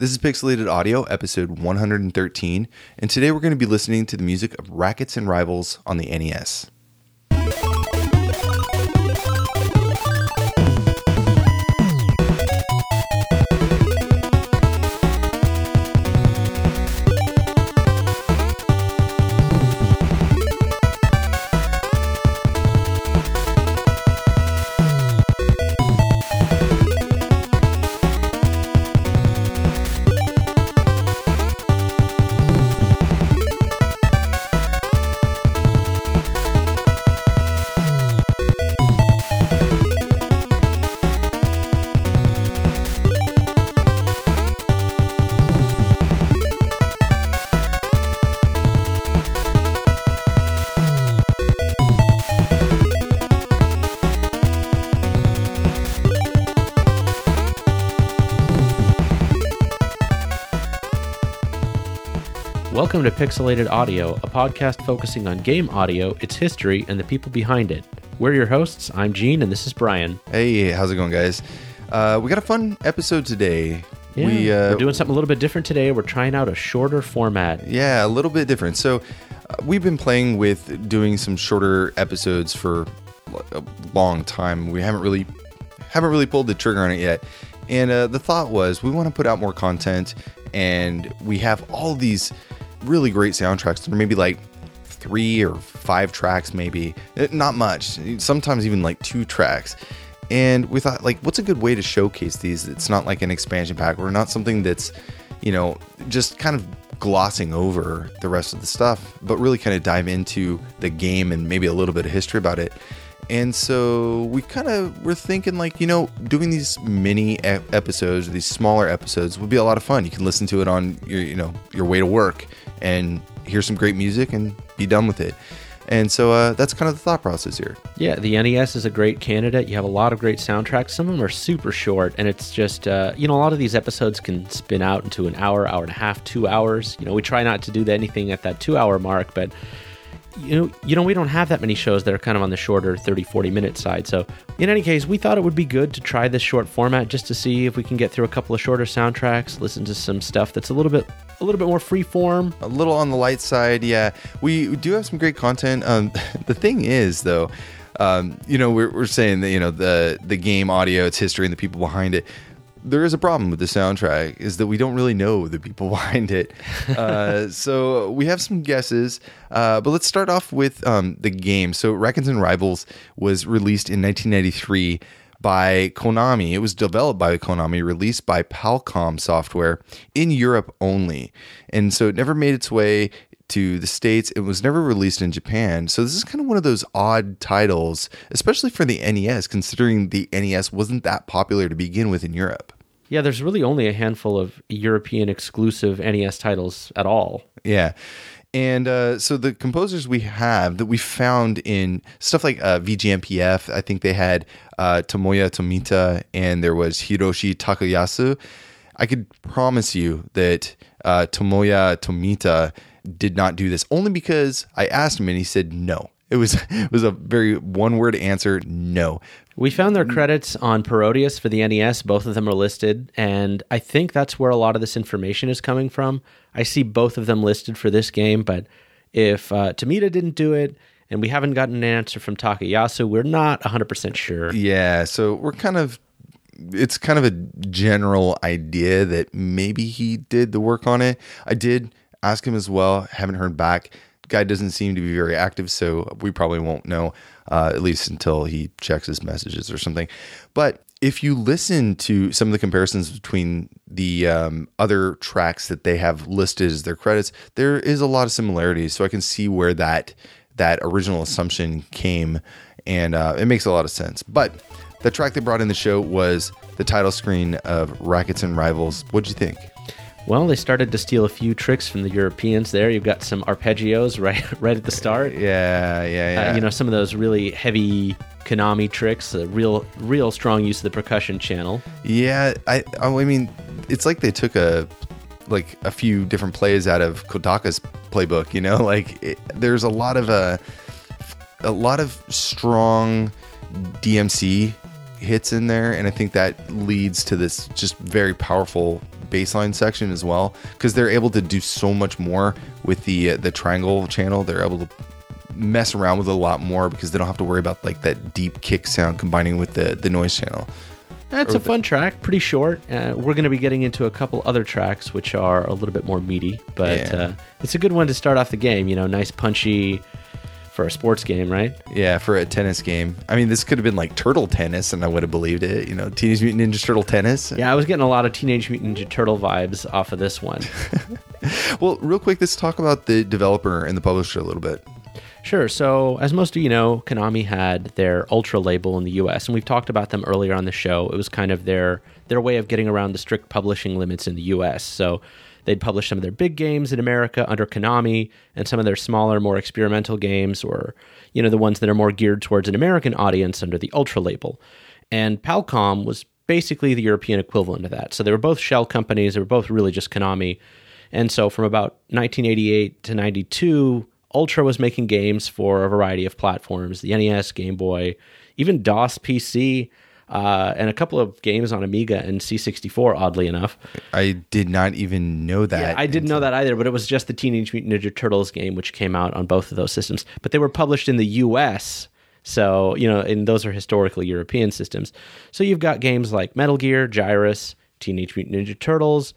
This is Pixelated Audio, episode 113, and today we're going to be listening to the music of Rackets and Rivals on the NES. Welcome to Pixelated Audio, a podcast focusing on game audio, its history, and the people behind it. We're your hosts. I'm Gene, and this is Brian. Hey, how's it going, guys? Uh, we got a fun episode today. Yeah, we, uh, we're doing something a little bit different today. We're trying out a shorter format. Yeah, a little bit different. So, uh, we've been playing with doing some shorter episodes for a long time. We haven't really haven't really pulled the trigger on it yet. And uh, the thought was we want to put out more content, and we have all these really great soundtracks. There may be like three or five tracks, maybe Eh, not much. Sometimes even like two tracks. And we thought, like, what's a good way to showcase these? It's not like an expansion pack or not something that's, you know, just kind of glossing over the rest of the stuff, but really kind of dive into the game and maybe a little bit of history about it. And so we kind of were thinking, like, you know, doing these mini episodes, these smaller episodes, would be a lot of fun. You can listen to it on your, you know, your way to work and hear some great music and be done with it. And so uh, that's kind of the thought process here. Yeah, the NES is a great candidate. You have a lot of great soundtracks. Some of them are super short, and it's just, uh, you know, a lot of these episodes can spin out into an hour, hour and a half, two hours. You know, we try not to do anything at that two hour mark, but you know, you know, we don't have that many shows that are kind of on the shorter 30, 40 minute side. So, in any case, we thought it would be good to try this short format just to see if we can get through a couple of shorter soundtracks, listen to some stuff that's a little bit, a little bit more free form. a little on the light side. Yeah, we do have some great content. Um, the thing is, though, um, you know, we're, we're saying that you know the the game audio, its history, and the people behind it. There is a problem with the soundtrack is that we don't really know the people behind it. Uh, so we have some guesses, uh, but let's start off with um, the game. So Rackets and Rivals was released in 1993 by Konami. It was developed by Konami, released by Palcom Software in Europe only. And so it never made its way to the States. It was never released in Japan. So this is kind of one of those odd titles, especially for the NES, considering the NES wasn't that popular to begin with in Europe. Yeah, there's really only a handful of European exclusive NES titles at all. Yeah. And uh, so the composers we have that we found in stuff like uh, VGMPF, I think they had uh, Tomoya Tomita and there was Hiroshi Takayasu. I could promise you that uh, Tomoya Tomita did not do this only because I asked him and he said no. It was it was a very one word answer no. We found their credits on Parodius for the NES. Both of them are listed, and I think that's where a lot of this information is coming from. I see both of them listed for this game, but if uh, Tomita didn't do it, and we haven't gotten an answer from Takayasu, we're not 100% sure. Yeah, so we're kind of it's kind of a general idea that maybe he did the work on it. I did ask him as well, haven't heard back. Guy doesn't seem to be very active, so we probably won't know uh, at least until he checks his messages or something. But if you listen to some of the comparisons between the um, other tracks that they have listed as their credits, there is a lot of similarities. So I can see where that that original assumption came, and uh, it makes a lot of sense. But the track they brought in the show was the title screen of Rackets and Rivals. What'd you think? Well, they started to steal a few tricks from the Europeans there. You've got some arpeggios right right at the start. Yeah, yeah, yeah. Uh, you know, some of those really heavy Konami tricks, a real real strong use of the percussion channel. Yeah, I I mean, it's like they took a like a few different plays out of Kodaka's playbook. You know, like it, there's a lot of uh, a lot of strong DMC hits in there, and I think that leads to this just very powerful baseline section as well because they're able to do so much more with the uh, the triangle channel. They're able to mess around with it a lot more because they don't have to worry about like that deep kick sound combining with the the noise channel. That's a fun track, pretty short. Uh, we're going to be getting into a couple other tracks which are a little bit more meaty, but Yeah. uh, it's a good one to start off the game. You know, nice punchy for a sports game, right? Yeah, for a tennis game. I mean, this could have been like turtle tennis, and I would have believed it. You know, Teenage Mutant Ninja Turtle tennis. Yeah, I was getting a lot of Teenage Mutant Ninja Turtle vibes off of this one. Well, real quick, let's talk about the developer and the publisher a little bit. Sure. So, as most of you know, Konami had their Ultra label in the U.S., and we've talked about them earlier on the show. It was kind of their their way of getting around the strict publishing limits in the U.S. So, they'd publish some of their big games in America under Konami, and some of their smaller, more experimental games, or you know, the ones that are more geared towards an American audience under the Ultra label. And Palcom was basically the European equivalent of that. So they were both shell companies. They were both really just Konami. And so from about 1988 to 92, Ultra was making games for a variety of platforms the NES, Game Boy, even DOS PC, uh, and a couple of games on Amiga and C64, oddly enough. I did not even know that. I didn't know that either, but it was just the Teenage Mutant Ninja Turtles game, which came out on both of those systems. But they were published in the US. So, you know, and those are historically European systems. So you've got games like Metal Gear, Gyruss, Teenage Mutant Ninja Turtles,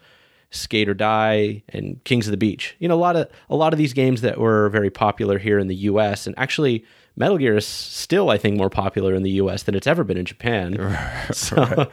Skate or Die, and Kings of the Beach. You know, a lot of a lot of these games that were very popular here in the US. And actually Metal Gear is still, I think, more popular in the US than it's ever been in Japan. So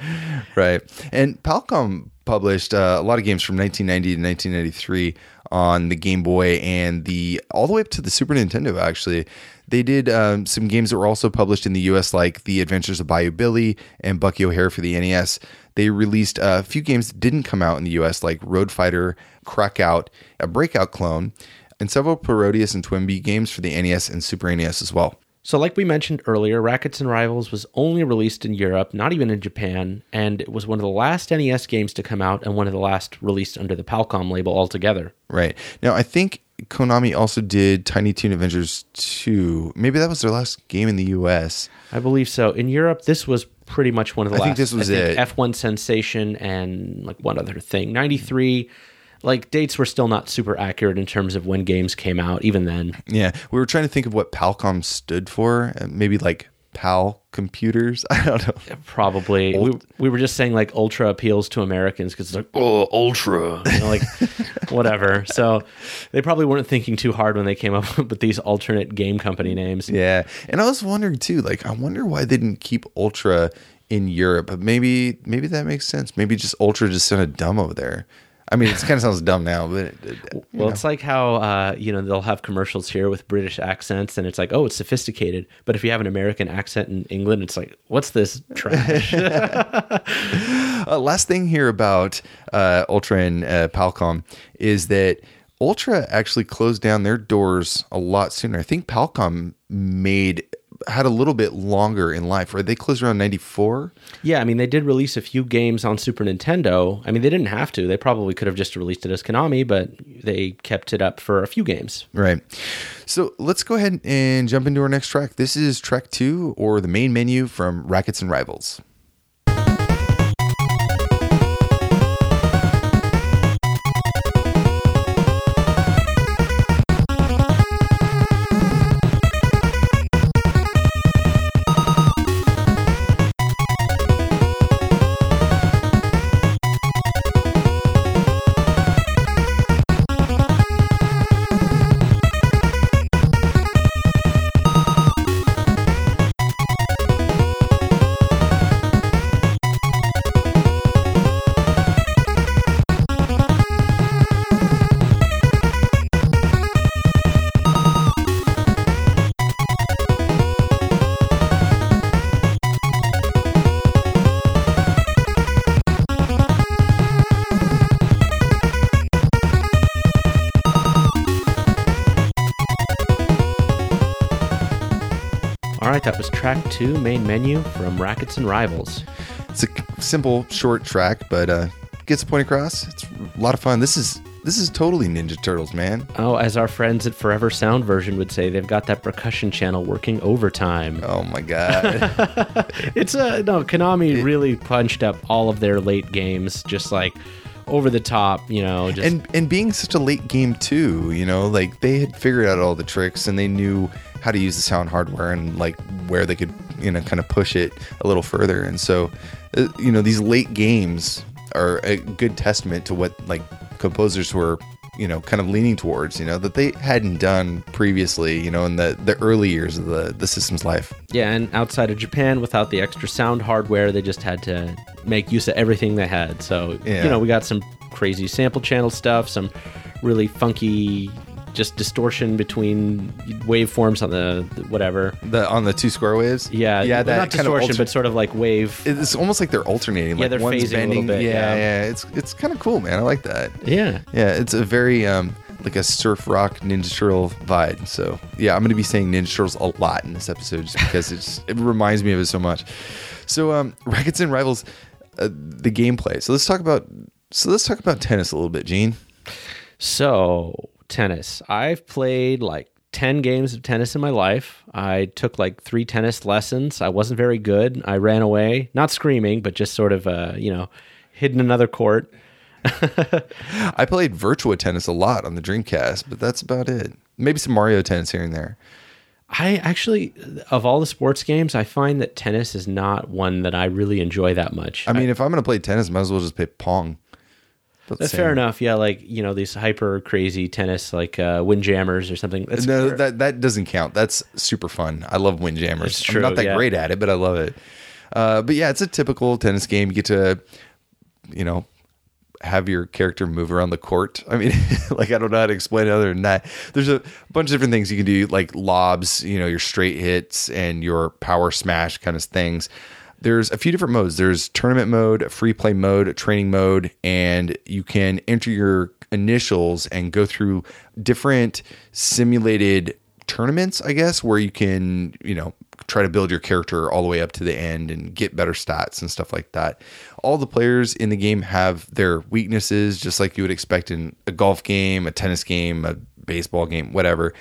Right. And Palcom published uh, a lot of games from 1990 to 1993 on the Game Boy and the all the way up to the Super Nintendo. Actually, they did um, some games that were also published in the U.S. like The Adventures of Bayou Billy and Bucky O'Hare for the NES. They released a few games that didn't come out in the U.S. like Road Fighter, Crackout, a Breakout clone, and several Parodius and Twinbee games for the NES and Super NES as well. So, like we mentioned earlier, Rackets and Rivals was only released in Europe, not even in Japan, and it was one of the last NES games to come out and one of the last released under the Palcom label altogether. Right. Now, I think Konami also did Tiny Toon Adventures 2. Maybe that was their last game in the US. I believe so. In Europe, this was pretty much one of the I last. I think this was it. F1 Sensation and like one other thing. 93. Like dates were still not super accurate in terms of when games came out, even then. Yeah. We were trying to think of what Palcom stood for. uh, Maybe like PAL computers. I don't know. Probably. We, we were just saying like Ultra appeals to Americans because it's like, oh, Ultra. You know, like whatever. So they probably weren't thinking too hard when they came up with these alternate game company names. Yeah. And I was wondering too, like, I wonder why they didn't keep Ultra in Europe. But maybe, maybe that makes sense. Maybe just Ultra just sounded dumb over there. I mean, it kind of sounds dumb now, but it- Well, it's like how uh, you know they'll have commercials here with British accents, and it's like, oh, it's sophisticated. But if you have an American accent in England, it's like, what's this trash? Uh, last thing here about uh, Ultra and uh, Palcom is that Ultra actually closed down their doors a lot sooner. I think Palcom made had a little bit longer in life, right? They closed around '94. yeah, I mean, they did release a few games on Super Nintendo. I mean, they didn't have to. They probably could have just released it as Konami, but they kept it up for a few games. Right. So let's go ahead and jump into our next track. This is track two, or the main menu from Rackets and Rivals. All right, that was track two, main menu from Rackets and Rivals. It's a simple, short track, but uh, gets the point across. It's a lot of fun. This is this is totally Ninja Turtles, man. Oh, as our friends at Forever Sound version would say, they've got that percussion channel working overtime. Oh my god. It's a no. Konami really punched up all of their late games, just like over the top, you know, just and and being such a late game too, you know, like they had figured out all the tricks and they knew how to use the sound hardware and like where they could, you know, kind of push it a little further. And so, uh, you know, these late games are a good testament to what like composers were you know kind of leaning towards you know that they hadn't done previously you know in the the early years of the the system's life yeah and outside of japan without the extra sound hardware they just had to make use of everything they had so Yeah. you know we got some crazy sample channel stuff some really funky just distortion between waveforms on the, whatever. The on the two square waves? Yeah yeah that not kind of distortion alter- but sort of like wave. It's almost like they're alternating Yeah, like they're one's phasing a little bending. bit, yeah, yeah. yeah it's it's kind of cool man. I like that. Yeah. Yeah it's a very um like a surf rock ninja turtle vibe so yeah i'm gonna be saying ninja turtles a lot in this episode just because it's it reminds me of it so much. So um rackets and rivals uh, the gameplay. So let's talk about so let's talk about tennis a little bit gene. So, tennis. I've played like 10 games of tennis in my life. I took like three tennis lessons. I wasn't very good. I ran away, not screaming, but just sort of, uh, you know, hid in another court. I played Virtua Tennis a lot on the Dreamcast, but that's about it. Maybe some Mario Tennis here and there. I actually, of all the sports games, I find that tennis is not one that I really enjoy that much. I mean, if I'm going to play tennis, might as well just play Pong. That's fair enough. Yeah, like you know these hyper crazy tennis, like uh, Windjammers or something. That's No, that that doesn't count. That's super fun. I love Windjammers. It's I'm true, not that yeah. great at it, but I love it. Uh, but yeah, it's a typical tennis game. You get to, you know, have your character move around the court. I mean, like I don't know how to explain it other than that. There's a bunch of different things you can do, like lobs, you know, your straight hits and your power smash kind of things. There's a few different modes. There's tournament mode, free play mode, training mode, and you can enter your initials and go through different simulated tournaments, I guess, where you can, you know, try to build your character all the way up to the end and get better stats and stuff like that. All the players in the game have their weaknesses, just like you would expect in a golf game, a tennis game, a baseball game, whatever.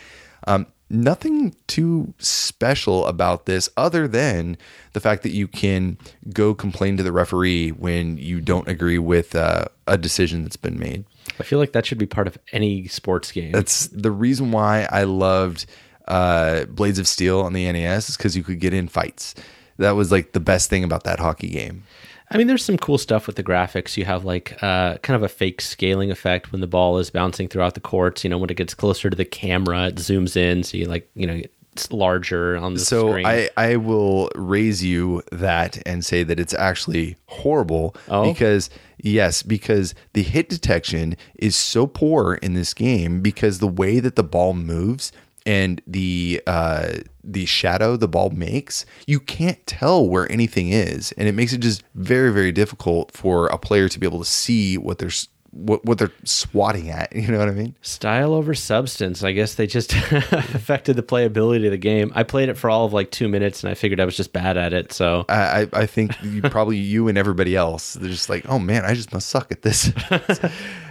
Um, nothing too special about this other than the fact that you can go complain to the referee when you don't agree with uh, a decision that's been made. I feel like that should be part of any sports game. That's the reason why I loved uh, Blades of Steel on the NES is because you could get in fights. That was like the best thing about that hockey game. I mean, there's some cool stuff with the graphics. You have like uh, kind of a fake scaling effect when the ball is bouncing throughout the courts. You know, when it gets closer to the camera, it zooms in, so you like, you know, it's larger on the So screen. I, I will raise you that and say that it's actually horrible Oh? because yes, because the hit detection is so poor in this game because the way that the ball moves and the uh, the shadow the ball makes, you can't tell where anything is, and it makes it just very very difficult for a player to be able to see what they're what, what they're swatting at. You know what I mean? Style over substance. I guess they just affected the playability of the game. I played it for all of like two minutes, and I figured I was just bad at it. So I, I I think you, probably you and everybody else, they're just like, oh man, I just must suck at this.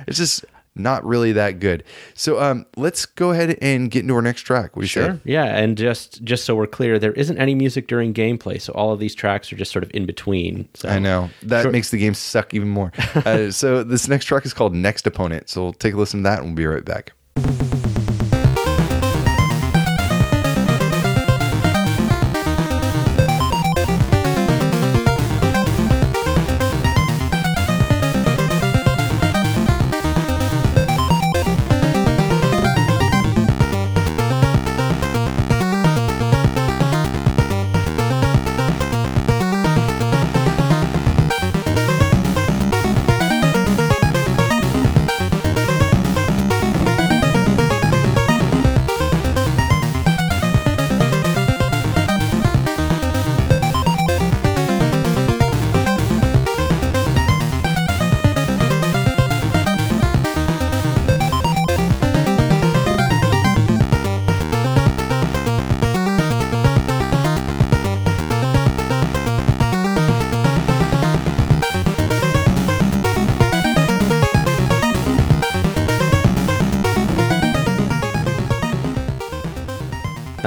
it's just not really that good. So um, let's go ahead and get into our next track. Do you say? yeah, and just just so we're clear, there isn't any music during gameplay, so all of these tracks are just sort of in between. So I know that Sure. makes the game suck even more. uh, so this next track is called Next Opponent. So we'll take a listen to that and we'll be right back.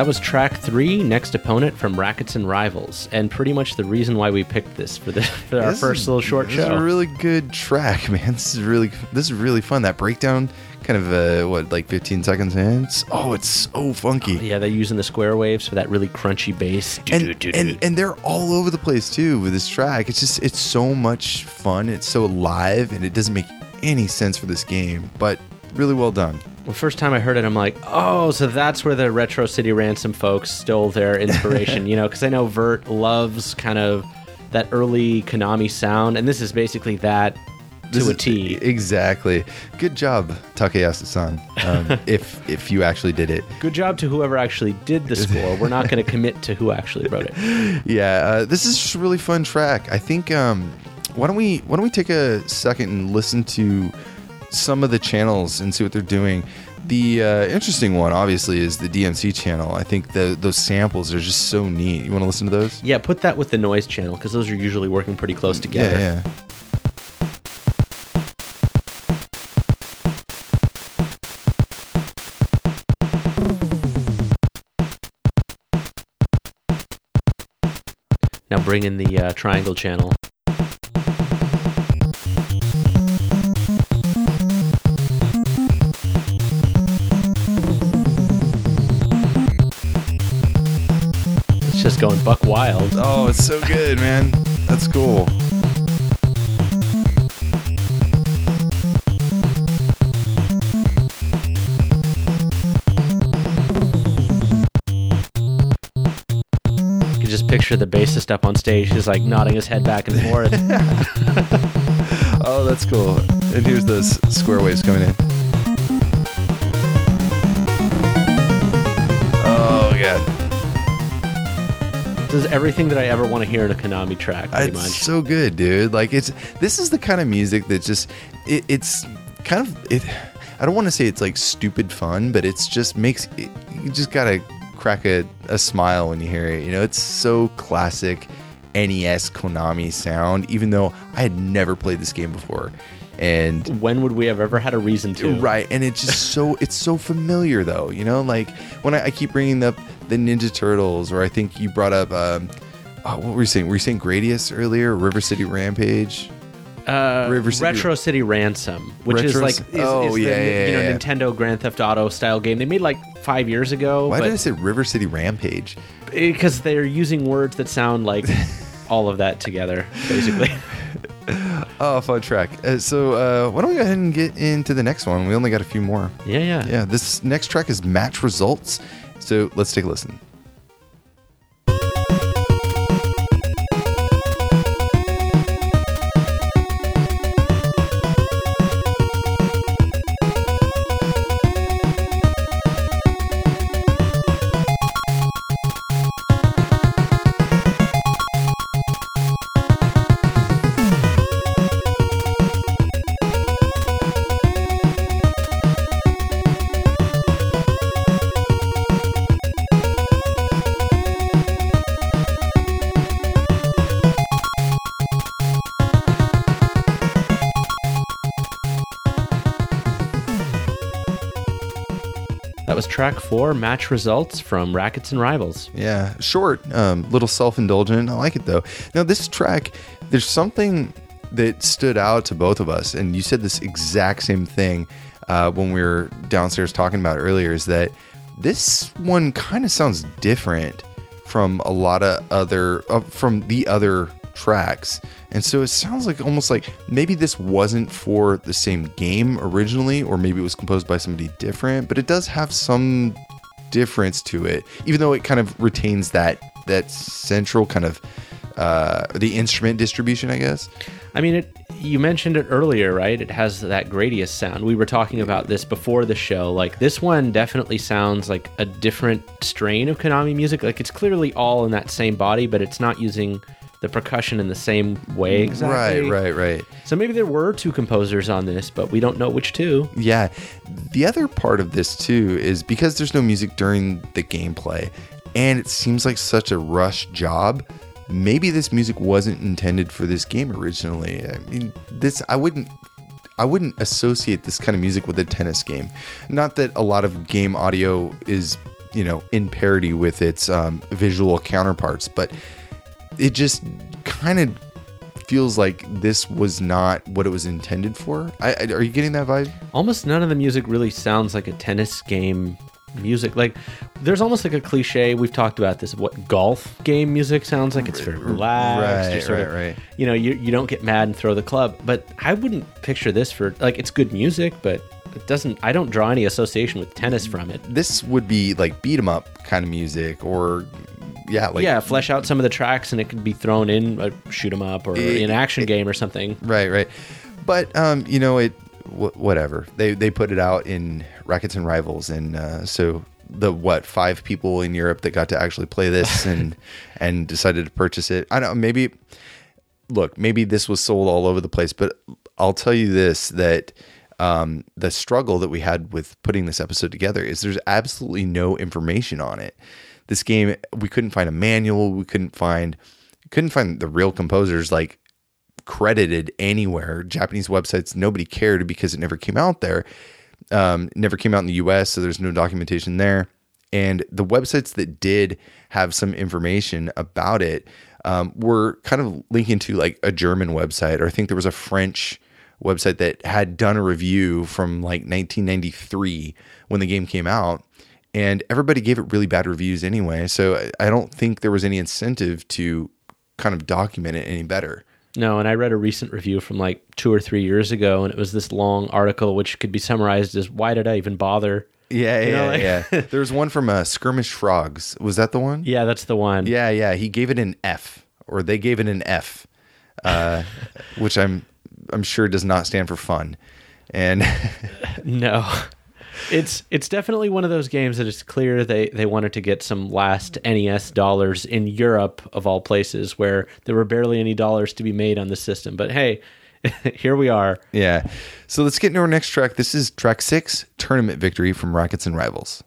That was track three, Next Opponent from Rackets and Rivals, and pretty much the reason why we picked this for, the, for our This first little short this show. is a really good track, man. This is really this is really fun. That breakdown, kind of uh, what like 15 seconds in. It's, oh, it's so funky. yeah, they're using the square waves for that really crunchy bass. and, and and they're all over the place too with this track. It's just it's so much fun. It's so live, and it doesn't make any sense for this game, but really well done. Well, first time I heard it, I'm like, oh, so that's where the Retro City Ransom folks stole their inspiration, you know? Because I know Vert loves kind of that early Konami sound, and this is basically that This to a is- Exactly. Good job, Takayasu-san. Um, if if you actually did it. Good job to whoever actually did the score. We're not going to commit to who actually wrote it. Yeah, uh, this is just a really fun track. I think um, why don't we why don't we take a second and listen to some of the channels and see what they're doing. The uh, interesting one, obviously, is the DMC channel. I think the those samples are just so neat. You want to listen to those? Yeah, put that with the noise channel because those are usually working pretty close together. Yeah, yeah. Now bring in the uh, triangle channel. It's just going buck wild. Oh, it's so good, man. That's cool. You can just picture the bassist up on stage, just like nodding his head back and forth. Oh, that's cool. And here's those square waves coming in. Oh yeah, Does everything that I ever want to hear in a Konami track, pretty it's much. so good, dude. Like it's this is the kind of music that just it, it's kind of it. I don't want to say it's like stupid fun, but it's just makes it, you just gotta crack a, a smile when you hear it. You know, it's so classic NES Konami sound. Even though I had never played this game before, and When would we have ever had a reason to? Right, and it's just so it's so familiar though, you know. Like when I, I keep bringing up the Ninja Turtles, or I think you brought up, um, oh, what were you saying? Were you saying Gradius earlier? River City Rampage. Uh, River City- Retro City Ransom, which is like is, Oh, is yeah, the yeah, you know yeah. Nintendo Grand Theft Auto style game they made like five years ago. Why did I say River City Rampage? because they're using words that sound like all of that together, basically. Oh, fun track. Uh, so uh, why don't we go ahead and get into the next one? We only got a few more. yeah, yeah, Yeah, this next track is Match Results. So let's take a listen. Track four, match results from Rackets and Rivals. Yeah, short, um, little self-indulgent. I like it though. Now this track, there's something that stood out to both of us, and you said this exact same thing uh, when we were downstairs talking about earlier. Is that this one kind of sounds different from a lot of other uh, from the other tracks, and so it sounds like almost like maybe this wasn't for the same game originally, or maybe it was composed by somebody different. But it does have some difference to it, even though it kind of retains that that central kind of uh, the instrument distribution, I guess. I mean, it. You mentioned it earlier, right? It has that Gradius sound. We were talking about this before the show. Like this one definitely sounds like a different strain of Konami music. Like it's clearly all in that same body, but it's not using the percussion in the same way exactly. Right, right, right. So maybe there were two composers on this, but we don't know which two. Yeah. The other part of this too is because there's no music during the gameplay, and it seems like such a rush job. Maybe this music wasn't intended for this game originally. I mean, this I wouldn't I wouldn't associate this kind of music with a tennis game. Not that a lot of game audio is you know, in parity with its um, visual counterparts. But it just kind of feels like this was not what it was intended for. I, I, are you getting that vibe? Almost none of the music really sounds like a tennis game music. Like there's almost like a cliche. We've talked about this. What golf game music sounds like? It's very relaxed. Right, sort right, of- right. You know, you you don't get mad and throw the club. But I wouldn't picture this for like it's good music, but it doesn't. I don't draw any association with tennis from it. This would be like beat 'em up kind of music, or yeah, like yeah, flesh out some of the tracks and it could be thrown in a shoot 'em up or It- an action game or something. Right, right. But um, you know, it wh- whatever. They they put it out in Rackets and Rivals, and uh, so the what five people in Europe that got to actually play this and and decided to purchase it. I don't know. Maybe look, maybe this was sold all over the place, but I'll tell you this that. Um, the struggle that we had with putting this episode together is there's absolutely no information on it. This game, we couldn't find a manual. We couldn't find, couldn't find the real composers like credited anywhere. Japanese websites, nobody cared because it never came out there. Um, never came out in the US, so there's no documentation there. And the websites that did have some information about it um, were kind of linking to like a German website, or I think there was a French website that had done a review from like 1993 when the game came out. And everybody gave it really bad reviews anyway. So I- don't think there was any incentive to kind of document it any better. No, and I read a recent review from like two or three years ago, and it was this long article which could be summarized as "Why did I even bother?" Yeah, yeah, know, like- yeah. There's one from uh, Skirmish Frogs. Was that the one? Yeah, that's the one. Yeah, yeah. He gave it an F, or they gave it an F, uh, which I'm I'm sure does not stand for fun. And No. It's it's definitely one of those games that it's clear they, they wanted to get some last NES dollars in Europe of all places where there were barely any dollars to be made on the system. But hey, here we are. yeah, so let's get into our next track. This is track six, Tournament Victory from Rackets and Rivals.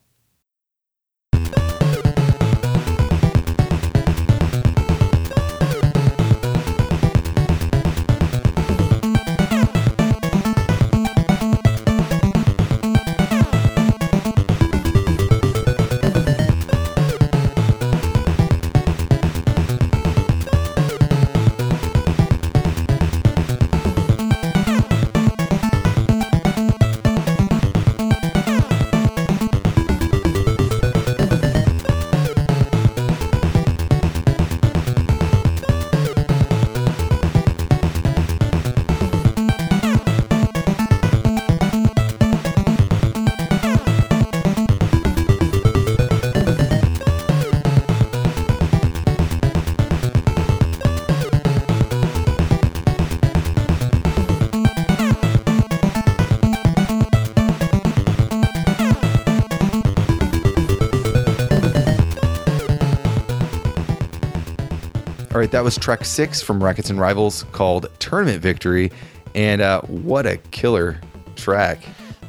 All right, that was track six from Rackets and Rivals called Tournament Victory, and uh, what a killer track!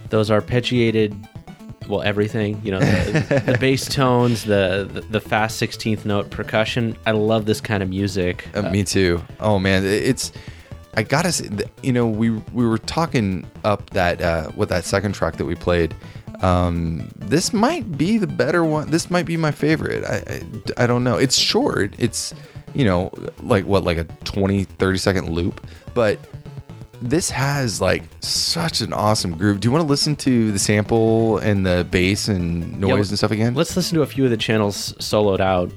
Those arpeggiated well everything, you know, the, the bass tones, the, the the fast 16th note percussion. I love this kind of music. Uh, me too. Oh man, it's. I gotta say, you know, we we were talking up that uh, with that second track that we played. Um, this might be the better one. This might be my favorite. I, I I don't know. It's short. It's you know like what like a 20 30 second loop, but this has like such an awesome groove. Do you want to listen to the sample and the bass and noise Yeah, and stuff again? Let's listen to a few of the channels soloed out.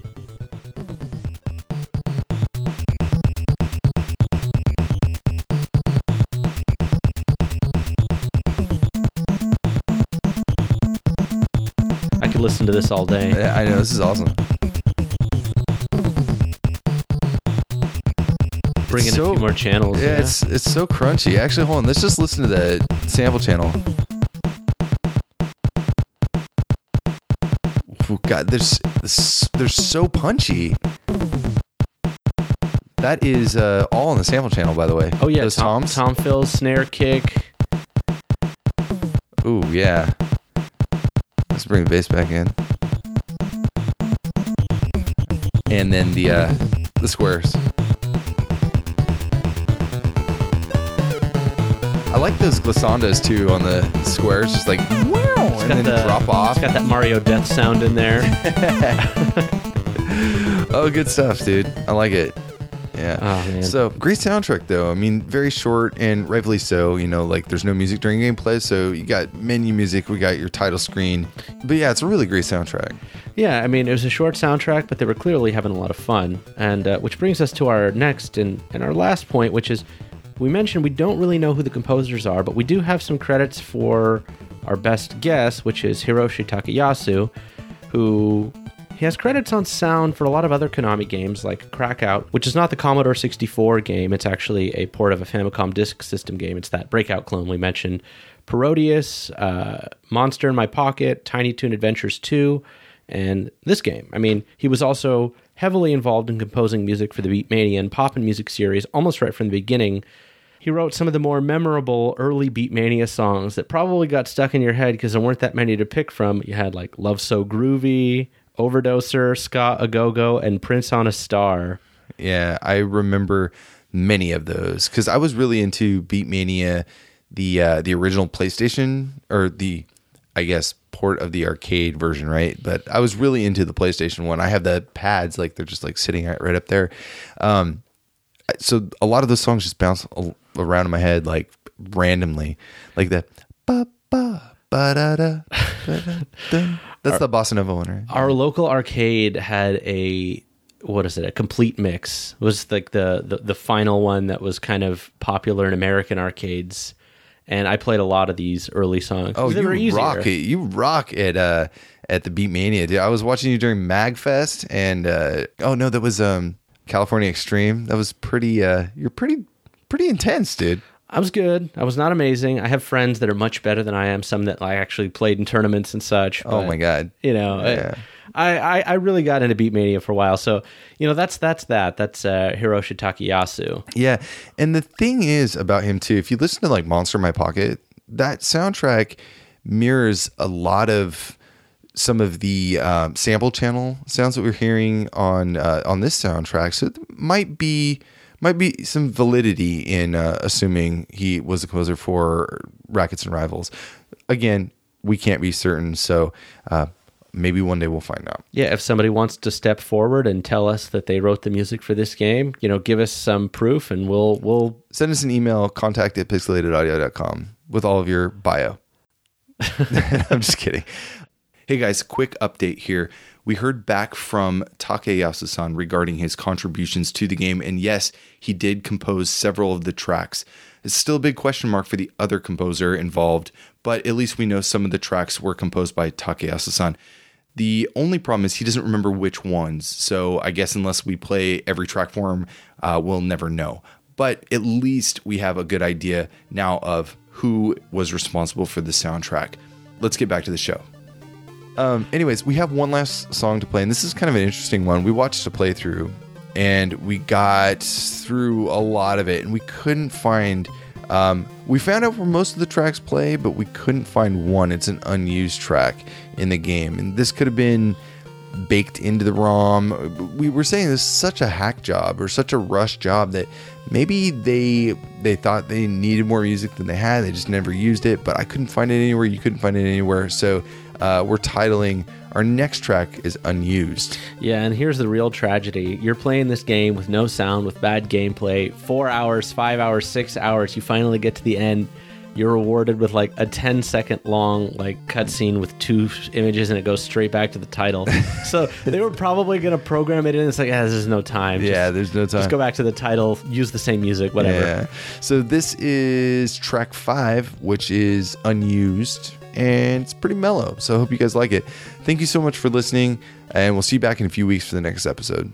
I could listen to this all day. Yeah, I know this is awesome. Bring in a So- few more channels. Yeah, it's it's so crunchy. Actually, hold on. Let's just listen to the sample channel. Oh, God, there's they're so punchy. That is uh, all on the sample channel, by the way. oh yeah, those Tom, toms. Tom Phil's snare kick. Ooh, yeah. Let's bring the bass back in. And then the uh, the squares. I like those glissandos too on the squares, just like wow, and then the- drop off. It's got that Mario death sound in there. Oh, good stuff, dude. I like it. Yeah. Oh. So great soundtrack, though. I mean, very short and rightfully so. You know, like there's no music during gameplay, so you got menu music. We got your title screen. But yeah, it's a really great soundtrack. Yeah, I mean, it was a short soundtrack, but they were clearly having a lot of fun. And uh, which brings us to our next and, and our last point, which is we mentioned we don't really know who the composers are, but we do have some credits for our best guess, which is Hiroshi Takayasu, who he has credits on sound for a lot of other Konami games like Crackout, which is not the Commodore 64 game. It's actually a port of a Famicom Disk System game. It's that Breakout clone we mentioned. Parodius, uh, Monster in My Pocket, Tiny Toon Adventures 2, and this game. I mean, he was also heavily involved in composing music for the Beatmania and Pop'n Music series almost right from the beginning. He wrote some of the more memorable early Beatmania songs that probably got stuck in your head because there weren't that many to pick from. You had like Love So Groovy, Overdoser, Scott A Go Go, and Prince on a Star. Yeah, I remember many of those because I was really into Beatmania, the uh, the original PlayStation or the, I guess, port of the arcade version, right? But I was really into the PlayStation one. I have the pads like they're just like sitting right up there. Um, so a lot of those songs just bounce around in my head like randomly, like that. ba ba ba da da. ba, da, dun. That's the bossa nova one, right? Our local arcade had a what is it? A complete mix It was like the, the the final one that was kind of popular in American arcades, and I played a lot of these early songs. Oh, you rock it! You rock at uh at the Beatmania, dude. I was watching you during Magfest, and uh, oh no, that was um California Extreme. That was pretty. uh You're pretty pretty intense, dude. I was good. I was not amazing. I have friends that are much better than I am. Some that I actually played in tournaments and such. Oh my god. You know, Yeah. I, I I really got into Beatmania for a while. So you know, that's that's that. That's uh, Hiroshi Takayasu. Yeah, and the thing is about him too. If you listen to like Monster in My Pocket, that soundtrack mirrors a lot of some of the um, sample channel sounds that we're hearing on uh, on this soundtrack. So it might be might be some validity in uh, assuming he was a composer for Rackets and Rivals. Again, we can't be certain, so uh, maybe one day we'll find out. Yeah, if somebody wants to step forward and tell us that they wrote the music for this game, you know, give us some proof, and we'll we'll Send us an email, contact at pixelatedaudio.com with all of your bio. I'm just kidding. Hey guys, quick update here. We heard back from Takayasu-san regarding his contributions to the game, and yes, he did compose several of the tracks. It's still a big question mark for the other composer involved, but at least we know some of the tracks were composed by Takayasu-san. The only problem is he doesn't remember which ones, so I guess unless we play every track for him, uh, we'll never know. But at least we have a good idea now of who was responsible for the soundtrack. Let's get back to the show. Um, anyways, we have one last song to play, and this is kind of an interesting one. We watched a playthrough, and we got through a lot of it, and we couldn't find. Um, we found out where most of the tracks play, but we couldn't find one. It's an unused track in the game, and this could have been baked into the ROM. We were saying this is such a hack job or such a rush job that maybe they they thought they needed more music than they had. They just never used it. But I couldn't find it anywhere. You couldn't find it anywhere. So uh, we're titling our next track is unused. Yeah, and here's the real tragedy. You're playing this game with no sound, with bad gameplay, four hours, five hours, six hours. You finally get to the end. You're rewarded with like a 10 second long like cutscene with two images, and it goes straight back to the title. so they were probably gonna program it in. It's like, yeah, this is no time. Just- Yeah, there's no time. Just go back to the title, use the same music, whatever. Yeah. So this is track five, which is unused, and it's pretty mellow. So I hope you guys like it. Thank you so much for listening, and we'll see you back in a few weeks for the next episode.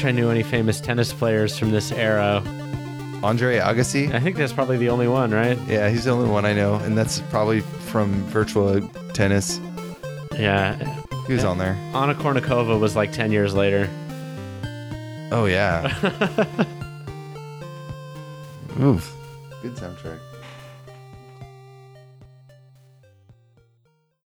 Wish I knew any famous tennis players from this era. Andre Agassi. I think that's probably the only one, right? Yeah, he's the only one I know, and that's probably from Virtua Tennis. Yeah. He was on there. Anna Kournikova was like 10 years later. Oh yeah. Oof. Good soundtrack.